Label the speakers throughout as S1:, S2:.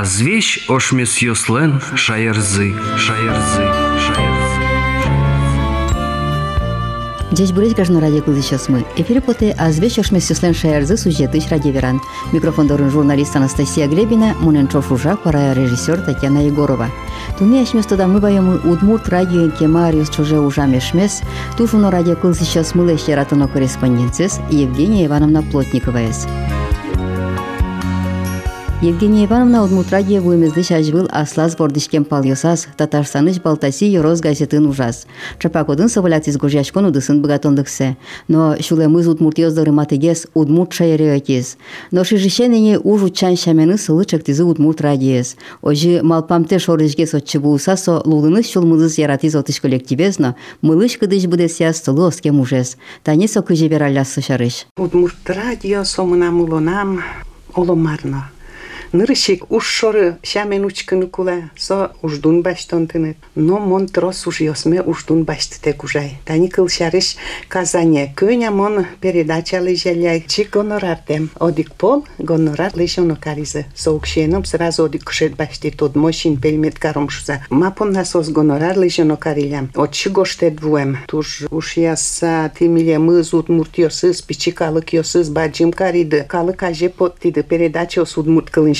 S1: Азвещ ошмес йослен шаярзы, шаярзы, шаярзы.
S2: Здесь будет каждый радио сейчас мы. Эфир поте азвещ ошмес йослен шаярзы сюжеты радиоверан. Микрофон дорын журналист Анастасия Глебина, мунен чошужа, пора режиссер Татьяна Егорова. Туни ашмес тода мы баямы удмурт радио кемариус чуже ужам ешмес, тушуно радио кыл сейчас мы лещи ратуно корреспонденцис Евгения Ивановна Плотникова. Евгения Ивановна Удмутрадия вуемезды шажвыл аслаз бордишкен палйосас, татарстаныш балтаси йороз газетін ужас. Чапакодын савалятис гожашкон удысын богатондыксе. Но шулемыз удмуртиоздары матегес удмурт шайреотес. Но шижишенене уж учан шамены сылы чактизы удмурт радиес. Ожи малпамте шорышгес отчы булсасо лулыныс шулмызыз яратиз отыш коллективезно, мылыш кыдыш будесяс сылы оске мужес. Танесо кыжи бералясы шарыш.
S3: Удмурт радио сомынам улонам оломарно. Нырышик уж шоры шамен учкыны кула, со уждун баштон Но мон трос уж йосме уждун баштыте кужай. Тани кыл шарыш казане. Көня мон передача лежаля чи гонорартем. Одик пол гонорар лежоно каризе. Соукшеном сразу одик кушет башти тод мошин пельмет каром шуза. Мапон насос гонорар лежоно карилям. От чи гоштет вуем. Туж уж яса тимиле мызут муртиосыз, пичикалык йосыз баджим кариды. Калык аже поттиды передача осуд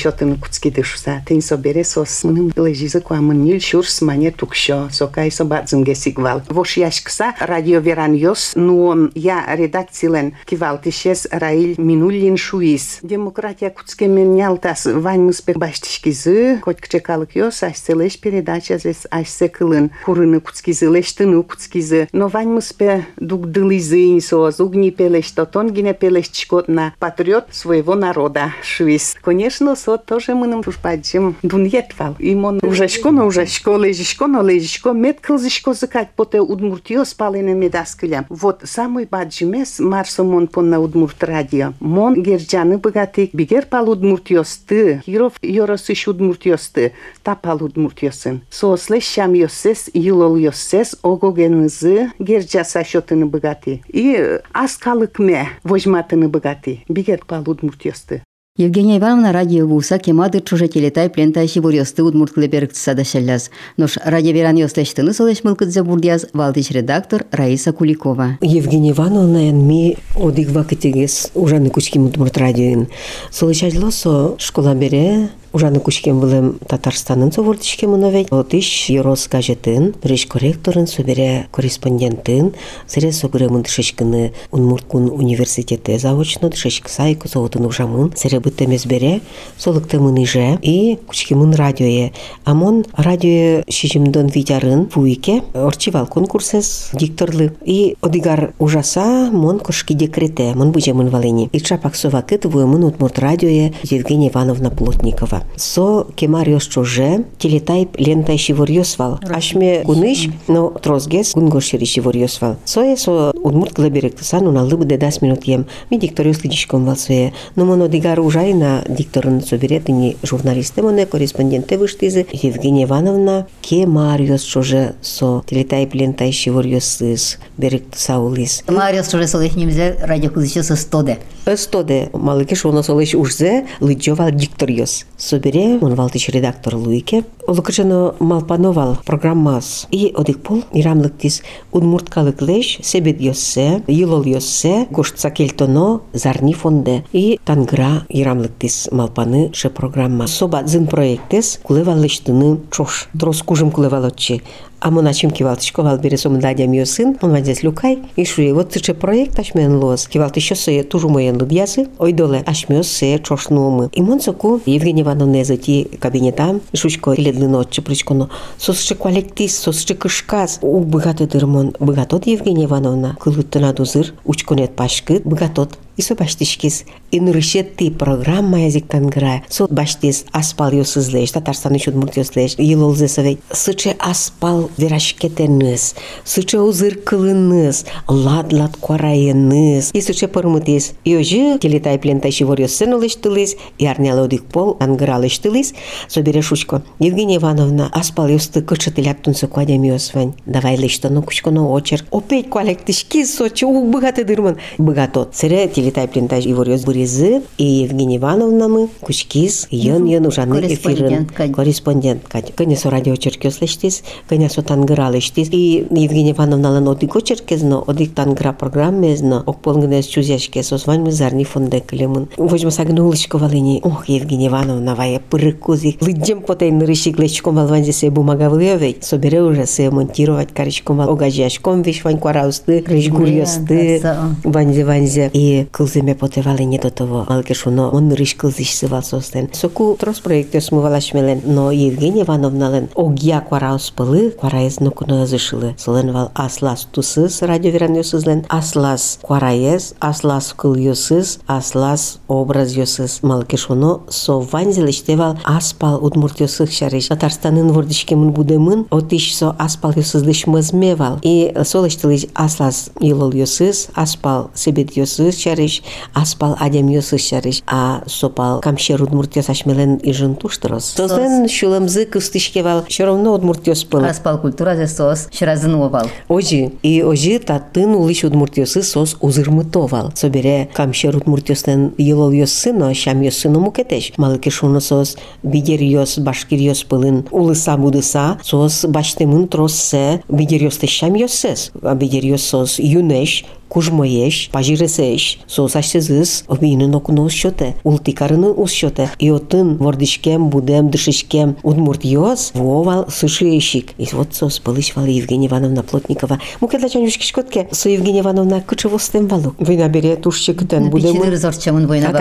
S3: мурткылын шотын куцкиды шуса. Тень собере сос мыным лежиза куамын нил шурс мане тукшо. Сокай собатзымге сигвал. Вош яшкса радио веран йос, но я редакциялен кивалтишес Раиль Минуллин шуис. Демократия куцке менялтас вань мыспек баштишкизы, хоть кчекалык йос, ашселеш передача зес ашсекылын. Курыны куцкизы, лештыны куцкизы. Но вань мыспе дуг дылизы инсоз, угни пелеш, тотон гине пелеш чкотна. Патриот своего народа шуис. Конечно, со тоже мы нам пушпаджим дуньетвал. И мон ужашко на ужашко, лежишко на лежишко, мед кылзишко закать поте удмуртио спалене медаскыля. Вот самый баджимес марсо мон пон на удмурт радио. Мон герджаны богатый, бигер пал удмуртиосты, хиров йоросыш удмуртиосты, та пал удмуртиосын. Сосле шам йосес, юлол йосес, огогенызы герджа сашотыны богатый. И аскалыкме возьматыны богатый, бигер пал удмуртиосты.
S2: Евгения Ивановна радио вуса кемады чуже телетай плентай шибурьосты удмурт клеберг садашалляз. Нош радио веран йостештыны солеш мылкыдзе валтыч редактор Раиса Куликова.
S4: Евгения Ивановна энми одигва китегес ужаны кучки удмурт радиоин. Солешадлосо школа бере Ужаны күшкен білім Татарстанын совортышке мұнавет. Отыш Ерос газетін, біреш корректорын, собере корреспондентын, сіре согыре мұндышышкіні Унмурткун университеті заочно, дышышкі сайку соғытын ужамын, сіре бұттемес бере, солыкты мұныже, и күшке мұн радиое. Амон радио шижімдон видярын фуике, орчивал конкурсес дикторлы. И одигар ужаса, мон кошки декрете, мон бұже мын валени. И чапак совакыт вуемын утмурт радиое Евгения Ивановна Плотникова. Со кемариос чуже, телетайп лентай шиворьосвал. Ашме гуныш, но трозгес гунгошери шиворьосвал. Сое со удмурт глеберек сану на лыбы дедас минут ем. Ми дикториос лидишком вал сое. Но моно дигар ужай на дикторын соберетыни журналисты моне корреспонденты выштизы. Евгения Ивановна кемариос чуже со телетайп лентай шиворьосыз берек саулис.
S2: Мариос чуже солых немзе радио кузычосы стоде.
S4: Стоде малыкеш оно солыш ужзе лыджовал дикториос. Собере, он валтыч редактор Луике. Лукачано малпановал программас. И одик пол, ирамлыктис удмурткалык леш, себет йоссе, йылол йоссе, гоштса кельтоно, зарни фонде. И тангра ирамлыктис малпаны ше программа. Соба зын проектес, кулевалыштыны чош. Трос кужым кулевалотчи. А мы начим кивалт шковал бересом дадям ее сын, он вадес люкай, и шуе, вот ты проект ашмен лоз, кивалт еще се тужу моен лубьязы, ой доле ашмёс се чошнумы. И мон соку Евгения Ивановна зати кабинетам, шучко ледлы ночи причконо, сосче коллектис, сосче кышказ, у богатый дырмон, богатот Евгения Ивановна, кылыттына дузыр, учконет пашкыт, богатот, Исо баштишкес инрышетты программа язык тангра. Со баштис аспал юсызлеш, Татарстан үшін мүртеслеш, елолзы совет. Сыче аспал верашкетеныз, сыче узыр кылыныз, лад-лад кварайыныз. И сычы пырмытес, йожы келетай плентайши ворёсен и ярнялы пол ангра улыштылыз. Со берешучко, Евгения Ивановна, аспал юсты кычытылят тунсы квадям юсвань. Давай лыштану кучкону очерк. Опять квалектишкес, сочы у быгаты дырман. Быгатот, сыре телетай телетайплинтаж иворёз бурезы и Евгения Ивановна мы кучкиз йон йон ужаны эфирын
S2: Корреспондент,
S4: со радио черкес лештис кыне со тангырал лештис и Евгения Ивановна лан одико черкезно одик тангыра программезно окполгнес чузяшке созвань мы зарни фонде клемын возьма сагнулышко валини ох Евгения Ивановна вая пырыкузи лыдjem потей нырышик лечком валванзе се бумага вылевей собере уже се монтировать каричком вал. Огажяшком виш вань квараусты рыш гурьосты
S2: да.
S4: ванзе ванзе и кылземе потевали не до того малке шуно он рыш кылзиш сывал состен соку трос проекте смывалаш мелен но Евгения Ивановна лен огья квараус пылы квараез но куно язышылы солен вал аслас тусыз радио веран йосызлен аслас квараез аслас кыл йосыз аслас образ йосыз малке шуно со ванзе лештевал аспал удмурт йосыз шариш татарстанын вордишкемын будемын отиш со аспал йосызлыш мызмевал и солештылыш аслас йылыл йосыз аспал себет йосыз шариш аспал адем йосыз шариш а сопал камшер удмурт йосаш мелен ижын туштырос созен шулымзы кыстышкевал все равно удмурт йоспыл
S2: Аспал культура зе сос шразын овал.
S4: Ожи, и ожи татын улиш удмуртиосы сос узырмытовал. Собере камшер удмуртиостен йылол йоссы, но шам йоссы но мукетеш. Малыки шуно сос бидер йос, башкир йос пылын улыса будыса, сос баштемын троссе, бидер йосте шам йоссес. А бидер йос сос юнеш, кужмоеш, пажиресеш, сосашсызыз, обинын окуно ушчоте, ултикарыны ушчоте, и отын вордишкем, будем, дышишкем, удмурт йос, вовал сышиешик. И вот сос пылыш вал Евгения Ивановна Плотникова. Мукеда чанюшки шкотке, со Евгения Ивановна кычевостен валу. Вина бере тушчыкытен будем.
S2: Пичидыр зорчамын война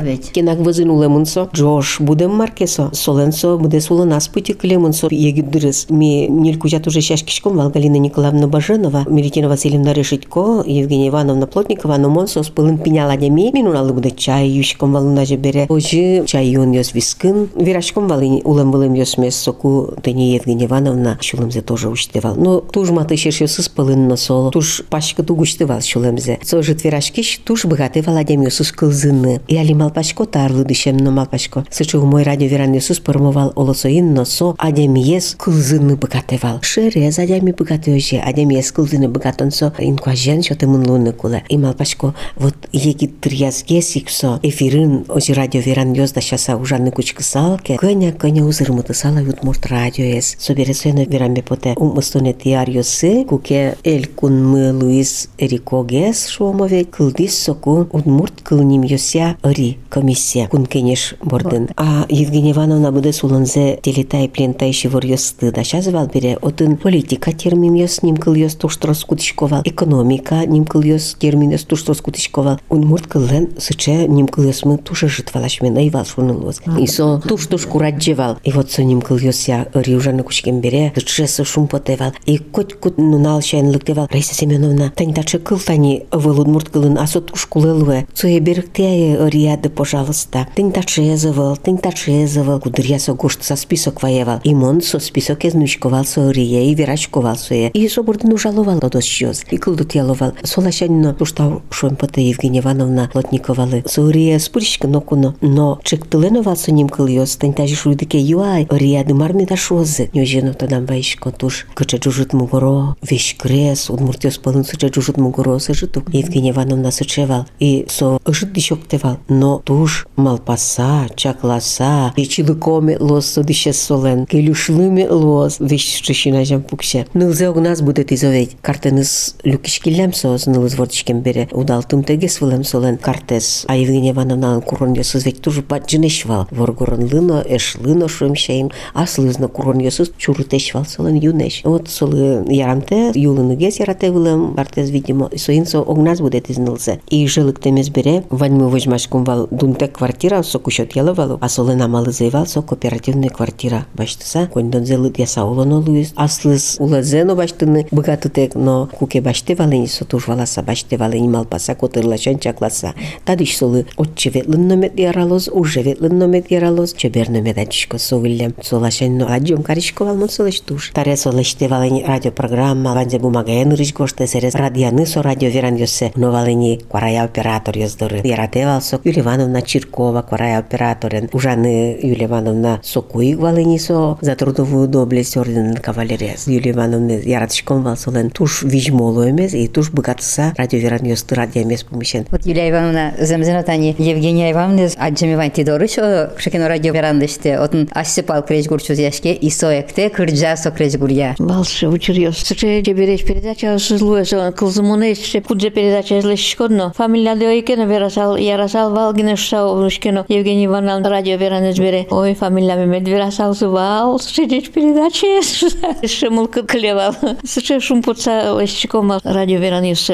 S2: ведь.
S4: кенак вызынулемынсо, Джош, будем маркесо, соленсо, буде сулонас путиклемынсо, егидырыс. Ми нилькузят уже шашкишком вал Галина Николаевна Баженова, Мелитина Васильевна Решитько, Евгения Ивановна Плотникова, но монсо с пылын пиняла деми, минуналы буде чай, юшком валына же бере. Ожи чай юн йос вискын, вирашком валын улым вылым йос мес соку, тени Евгения Ивановна, шулымзе тоже уштевал. Но туж маты шершесыз пылын на соло, туж пашка тугуштевал шулымзе. Сожит вирашкиш, туж богатывал адем йосыз кылзыны. И али малпашко тарлы дышем но малпашко. Сычу мой радио веран йосыз пормовал олосоин но со адем ес кылзыны богатывал. Шерез адеми богатыжи, адем ес кылзыны богатон со инкважен шоты мунлуны куле. И малпашко вот еги трияз гесиксо эфирын ози радио веран йозда шаса ужанны кучкысалке. Көня көня узырмыты сала ютмурт радио ес. Собере сойна верамбе поте умыстоне тиар йосы, куке эль кун мы Луис гес шуомове кылдис соку удмурт кылним йося ыри комиссия кун кенеш бордын. А Евгения Ивановна буде сулынзе телетай плентай шивор йосты да шазывал бере отын политика термин йос ним кыл йос туштрос кутишковал, экономика ним кыл йос термин йос туштрос кутишковал. Удмурт кыллен сыче ним кыл йос мы туше житвалаш мен айвал шунылоз. И со туш туш кураджевал. И вот со ним кыл йося ыри ужаны кучкен бере, сыче со шум потевал. И кот кут нунал шайнлыктевал. Раиса Семеновна, танитачы кыл тани выл удмурт кылын асо туш кулелуе. Цуе берегтее ыриады, пожалуйста. Тынь тачезывал, тынь тачезывал. Кудырья со гошт со список воевал. И мон со список езнучковал со ырие и верачковал сое. И со бурдын ужаловал до досчёз. И кылдут яловал. Солашанино туштав шуем поте Евгения Ивановна Плотниковалы. Со ырие спуричка нокуно. Но чектыленовал со ним кыл йос. Тынь тажи шуйдыке юай. Ыриады марми да шозы. Нёжено тодам ваишко туш. Кыча жужут мугоро. Вещь крес. Удмуртёс полын сыча жужут мугоро сыжытук. Евгения Ивановна сычевал. И со ыжыт дишоктевал. Но туш малпаса, чакласа. И чилыкоме лос со дишес солен. Келюшлыме лос. Вещь шчищина жам пукше. Нылзе огназ будет изовет. Картеныз люкишкилем соз. Нылыз вордичкем бере. Удалтым тегес вылем солен. Картес. А Евгения Ивановна курон ёсыз ведь тоже баджинешвал. Воргорон лыно, эш лыно шуемшейм. Аслызна курон ёсыз чурутешвал солен юнеш. Вот солы ярамте, юлыны гес ярате вылем. Картес, видимо, соинсо огназ будет изнылзе. И жылык темез бере. Ваньмы возьмашком вал дунте квартира, со кушот ялывалу. А солы намалы зейвал, со кооперативная квартира. Баштыса, кондон зелыт яса улоно луис. Аслыз улазено баштыны быгатытек, но куке баште валени сотуш Валаса, баште валени малпаса, котырлашан чакласа. Тадыш солы отче ветлын номет яралоз, уже ветлын номет яралоз, чебер номет ачишко совылем. Солашан но аджом каришко валмон солыш туш. Таре солыште валени радиопрограмма, ванзе бумагаен рыш гоште серес радианы со радио веран йосе. Но валени кварая оператор йоздоры. Яратевал со Юлия Ивановна Чиркова, кварая операторен. Ужаны Юлия Ивановна Сокуик валени со за трудовую доблесть орден кавалерия. Юлия Ивановна яратышком вал солен туш вижмолу и туш быгат Кавказса, радио вераньёсты радио эмес бумишен.
S2: Вот Юлия Ивановна замзанатани Евгения Ивановна аджамиван тидорыш о шекено радио верандыште отын ассыпал креш гурчуз яшке и соекте кырджа со креш гурья.
S5: Балшы учурьёс. Сыче дебереш передача сызлуэс он кылзымунеш кудже передача излешкодно. Фамилия дойкено верасал ярасал валгинеш шау ушкено Евгения Ивановна радио верандыш бере. Ой фамилия мемед верасал сувал. Сыче дебереш передача шымылкы клевал. Сыче шум подса лещикома радио верандыш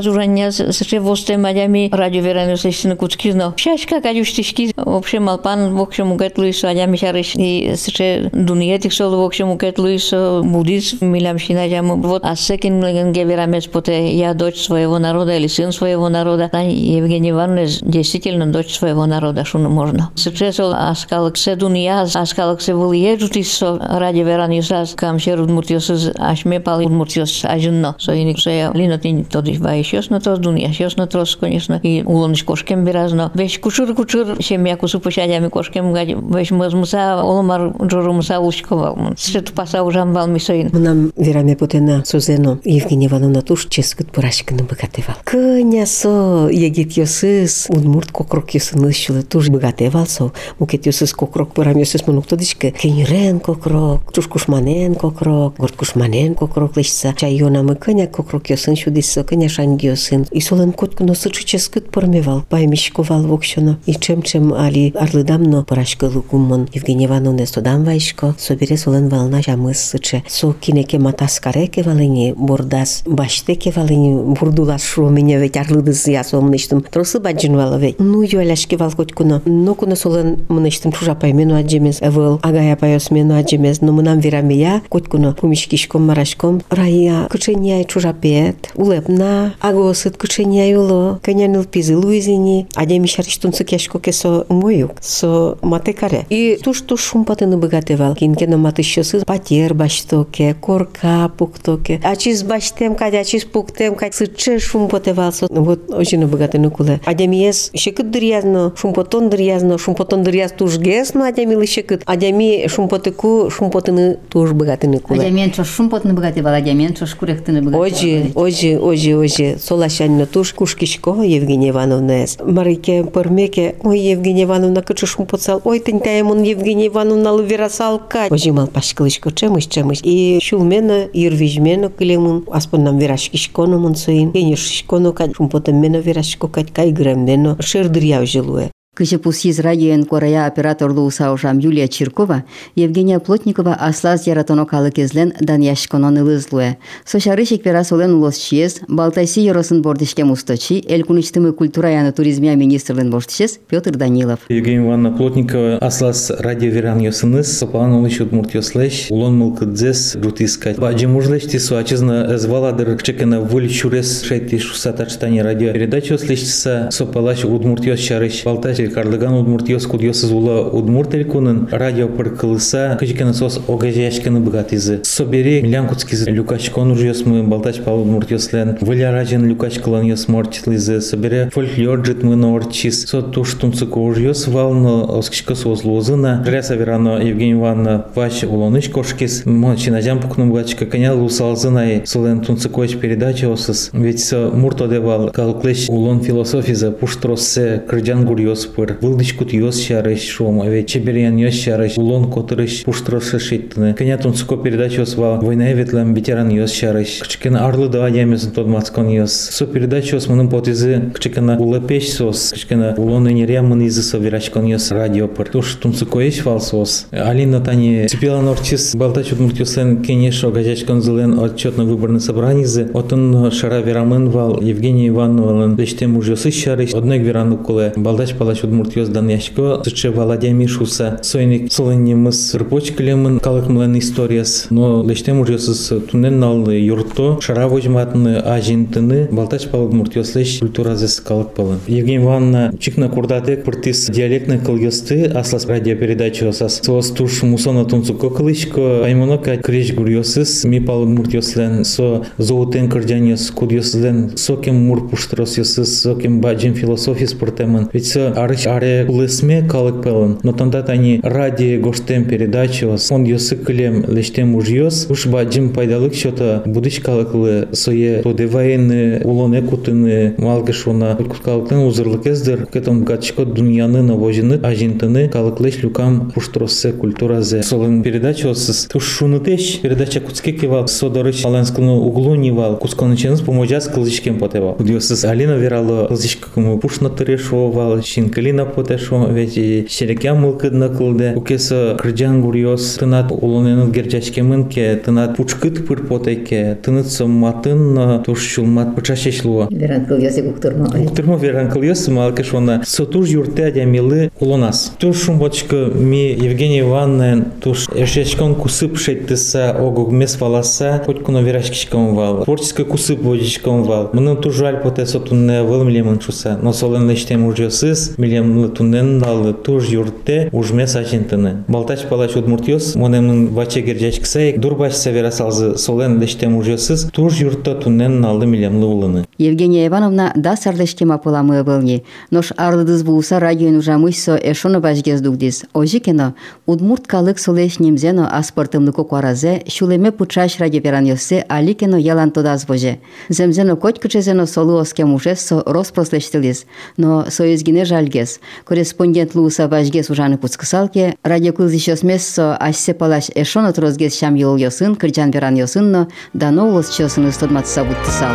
S5: разурања се во стемаѓами радио верено се истина куцкизно. Шашка кај штишки вообще малпан вообще му гетлу и саѓа ми хариш и се дунијетик со вообще му гетлу и со будис милам шина јам вот а секин ге вераме споте ја доч своего народа или син своего народа. Евгений Иванович действительно дочь своего народа, что можно. Сечесол аскалык се дуния, аскалык се вул ежути со ради веран юсас, кам шер удмуртиосыз, ашме пал удмуртиос ажынно. Со иник со линотин тодиш баиш ясно трос, дунјаш, јасно трос, конечно, и улониш кошкем биразно. Веш кучур кучур, шем јако су пошаѓаме кошкем гади, веш маз муса, оломар джору муса улшковал. Се ту паса ужам вал мисоин.
S4: Мунам вераме потена созено Евгения Ивановна туш ческот порашкыны богатевал. Кынясо, егет йосыз, удмурт кокрок йосын ышылы туш богатевал со. Мукет йосыз кокрок порам йосыз мунукта дишке. Кенирен кокрок, туш кушманен кокрок, горт кушманен кокрок лишса. Чайона мы кыня кокрок йосын шудисо, кыня шан многие сын. И солен котку носычичес кыт пормевал, паймешку вал вокшено. И чем-чем али арлыдамно парашка лукуммон. Евгения Ивановна содан вайшко, собере солен вална жамыс сыче. Со кинеке матаскареке валыни, бурдас баштеке валыни, бурдулас шумене ведь арлыдыз ясо мныштым. Тросы баджин вала ведь. Ну юаляшки вал котькуно. Ну куно солен мныштым чужа паймену аджемез. Эвыл агая пайос мену аджемез. Но мынам вирамия котькуно пумишкишком марашком. Рая кычения чужа пет. Улепна Ago sut kucheniayulo kenyanil pizi luizini, ademi sharchtun sukeshko keso moyuk, so mate kare. И ту, что шум патыны богатевал. Кинкена маты щосы патер баштоке, корка пуктоке. А чиз баштем кать, а чиз пуктем кать, сыче шум потевался. Вот очень богатыны куле. Адем ес шекыт дырязно, шум потон дырязно, шум потон дыряз туш гесно адем илы шекыт. Адеми шум потыку, шум потыны туш богатыны куле.
S2: Адем ен чош шум потыны богатевал, адем ен чош куректыны богатевал.
S4: Ожи, ожи, ожи, ожи. Солашанно туш кушкишко Евгения Ивановна. Марике пырмеке, ой, Евгения Ивановна, кычы шум поцал, ой, тень таемон Евгения Ивановна лыверасалка. Ожи мал пашкылышко чемыш, чемыш. И шулмена, ирвижмена килемун, аспон нам верашкишконо мун суин, кенешконо кать, шум потом мена верашко кать, кай греммено, шердрија я жилуе.
S2: Кычепусиз радиоен корая операторлу усаушам Юлия Чиркова, Евгения Плотникова аслаз яратоно калыкезлен дан яшконон ылызлуэ. Сошарышик перасолен улос чиез, Балтайси йоросын бордишке мусточи, элькуничтымы культура яны туризмия министрлен бордишес Петр Данилов.
S6: Евгения Ивановна Плотникова аслас радио веран йосыныз, сопалан улыш удмурт йослеш, улон мылкыдзес рутискать. Баджи мужлеш тису ачызна зваладыр кчекена вуль чурес шейти шусатачтани радио передача йослешса, сопалаш удмурт йос шарыш, Качир Карлыган Удмуртиос Кудьосыз Ула Удмуртелькунын радио Паркалыса Кычканы Сос Огазяшканы Богатызы Собери Милянкутскиз Люкачкон Ужьос Мы Балтач Павел Удмуртиос Лен Валя Радин Люкачкалан Йос Мортитлызы Собери Фольклор Джитмы Норчис Сот Туштунцык Ужьос Валны Оскичкос Озлузына Жряса Верано Евгений Ивановна Вач Улоныч Кошкис Мончинажан Пукнум Бачка Конял и Сулен Тунцыкович передача осос, Ведь Мурто Девал Калклеш Улон Философиза Пуштроссе Крыджан Гурьос пыр. Вылдышкут ёс шарыш шум, ове а чеберен ёс шарыш, улон котырыш, пуштрасы шиттыны. Кенят он ско передач ёс ва, война эветлэм ветеран ёс шарыш. Кычкен арлы да ямезын тот мацкон ёс. Со передач ёс мыным потизы, кычкен улы пеш сос, кычкен улон энеря мын изы со верачкон ёс радио пыр. Туш тумсы коеш вал сос. Алина тани цепела норчис, балтач утмуртюсен кенеш огажачкон зылен отчетно-выборный собранизы. Отын шара верамын вал Евгений Ивановалын, лечтем уже сыщарыш, однек верану куле, балдач палач чудмурт дан яшко сычы Володя Мишуса сойник сылынемыз рпочкілемін калыкмылын историяс. Но лештем урьосыз тунен налны юрто шара вожматны ажинтыны балтач палык муртьос леш культуразес калык пал. Евгения Ивановна чикна курдады пыртис диалектны кылгесты аслас радиопередача осас. Соос туш мусона тунцуко кылышко аймонока креш гурьосыз ми палык муртьослен со зоутен кырдяньос кудьосызлен сокем мур пуштросьосыз сокем баджин философия спортемын ведь со арыш аре улысме калык пелын но танда тани ради гоштем передачос он йосы кылем лештем ужьос уж баджим пайдалык счета будыш калыклы сое тоде военны улоне кутыны малгышуна калыктын узырлык эздер кетом гачко дуньяны навожины ажинтыны калыклыш люкам пуштроссе культуразе солын передачосыз туш шуны теш передача куцке кевал содорыш аланскыны углу нивал кусконыченыз поможас кылышкен потевал. Диосыз Алина верало кылышкымы пушна тырешовал шинкалина кылина потешу вежи шерекя мылкыдна кылды укесы кырджан гуриос тынат улоненын герчашкемын мынке, тынат пучкыт пыр потеке тыныцы матын э, тушчулмат пыча шешлуа
S2: веран кылгесе куктырма
S6: куктырма веран кылгесе малкеш она сотуж юрте адя милы улонас тушум бочка ми Евгений Ивановна туш эшешкон кусып шеттеса огуг мес паласа хоть куно верашкишком вал творческой кусып водичком вал. Мыны тужаль потесо тунне вылмлемын шуса но солен лештем ужесыз Вильям туннен ал туж юртте ужме сачинтыны. Болтач палач удмуртиос монемнын вачегер жачксай дурбаш севера салзы солен лештем ужесыз туж юртта туннен алды миллионлы улыны.
S2: Евгения Ивановна да сардештема пыламы былни. Нош арлыдыз булса радион ужамыйсо эшону бажгез дугдиз. Ожи кино удмурт калык солеш немзено аспортымны кокуаразе шулеме пучаш ради вераньосе аликено ялан тодаз боже. Земзено котькычезено солуоске мужесо распрослештилиз. Но соезгине жалге Но союзгине жальгес. Корреспондент луса башгез ужаны пуцкысалке радиокылз ищосмессо ашсе палаш эшоно трозгез шам йол йосын кырджан веран йосынно дано улыс чосыны стодматса буттысал.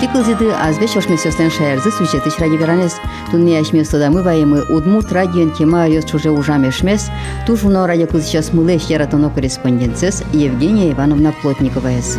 S2: Тикылзиды азбеш ошмесёстен шаярзы сюжеты радиоверанес. Тунне ашместо да мы ваемы удмурт радион тема йос чуже ужамешмес. Тужуно радиокылзичас мылеш яратоно корреспонденцес Евгения Ивановна Плотниковаес.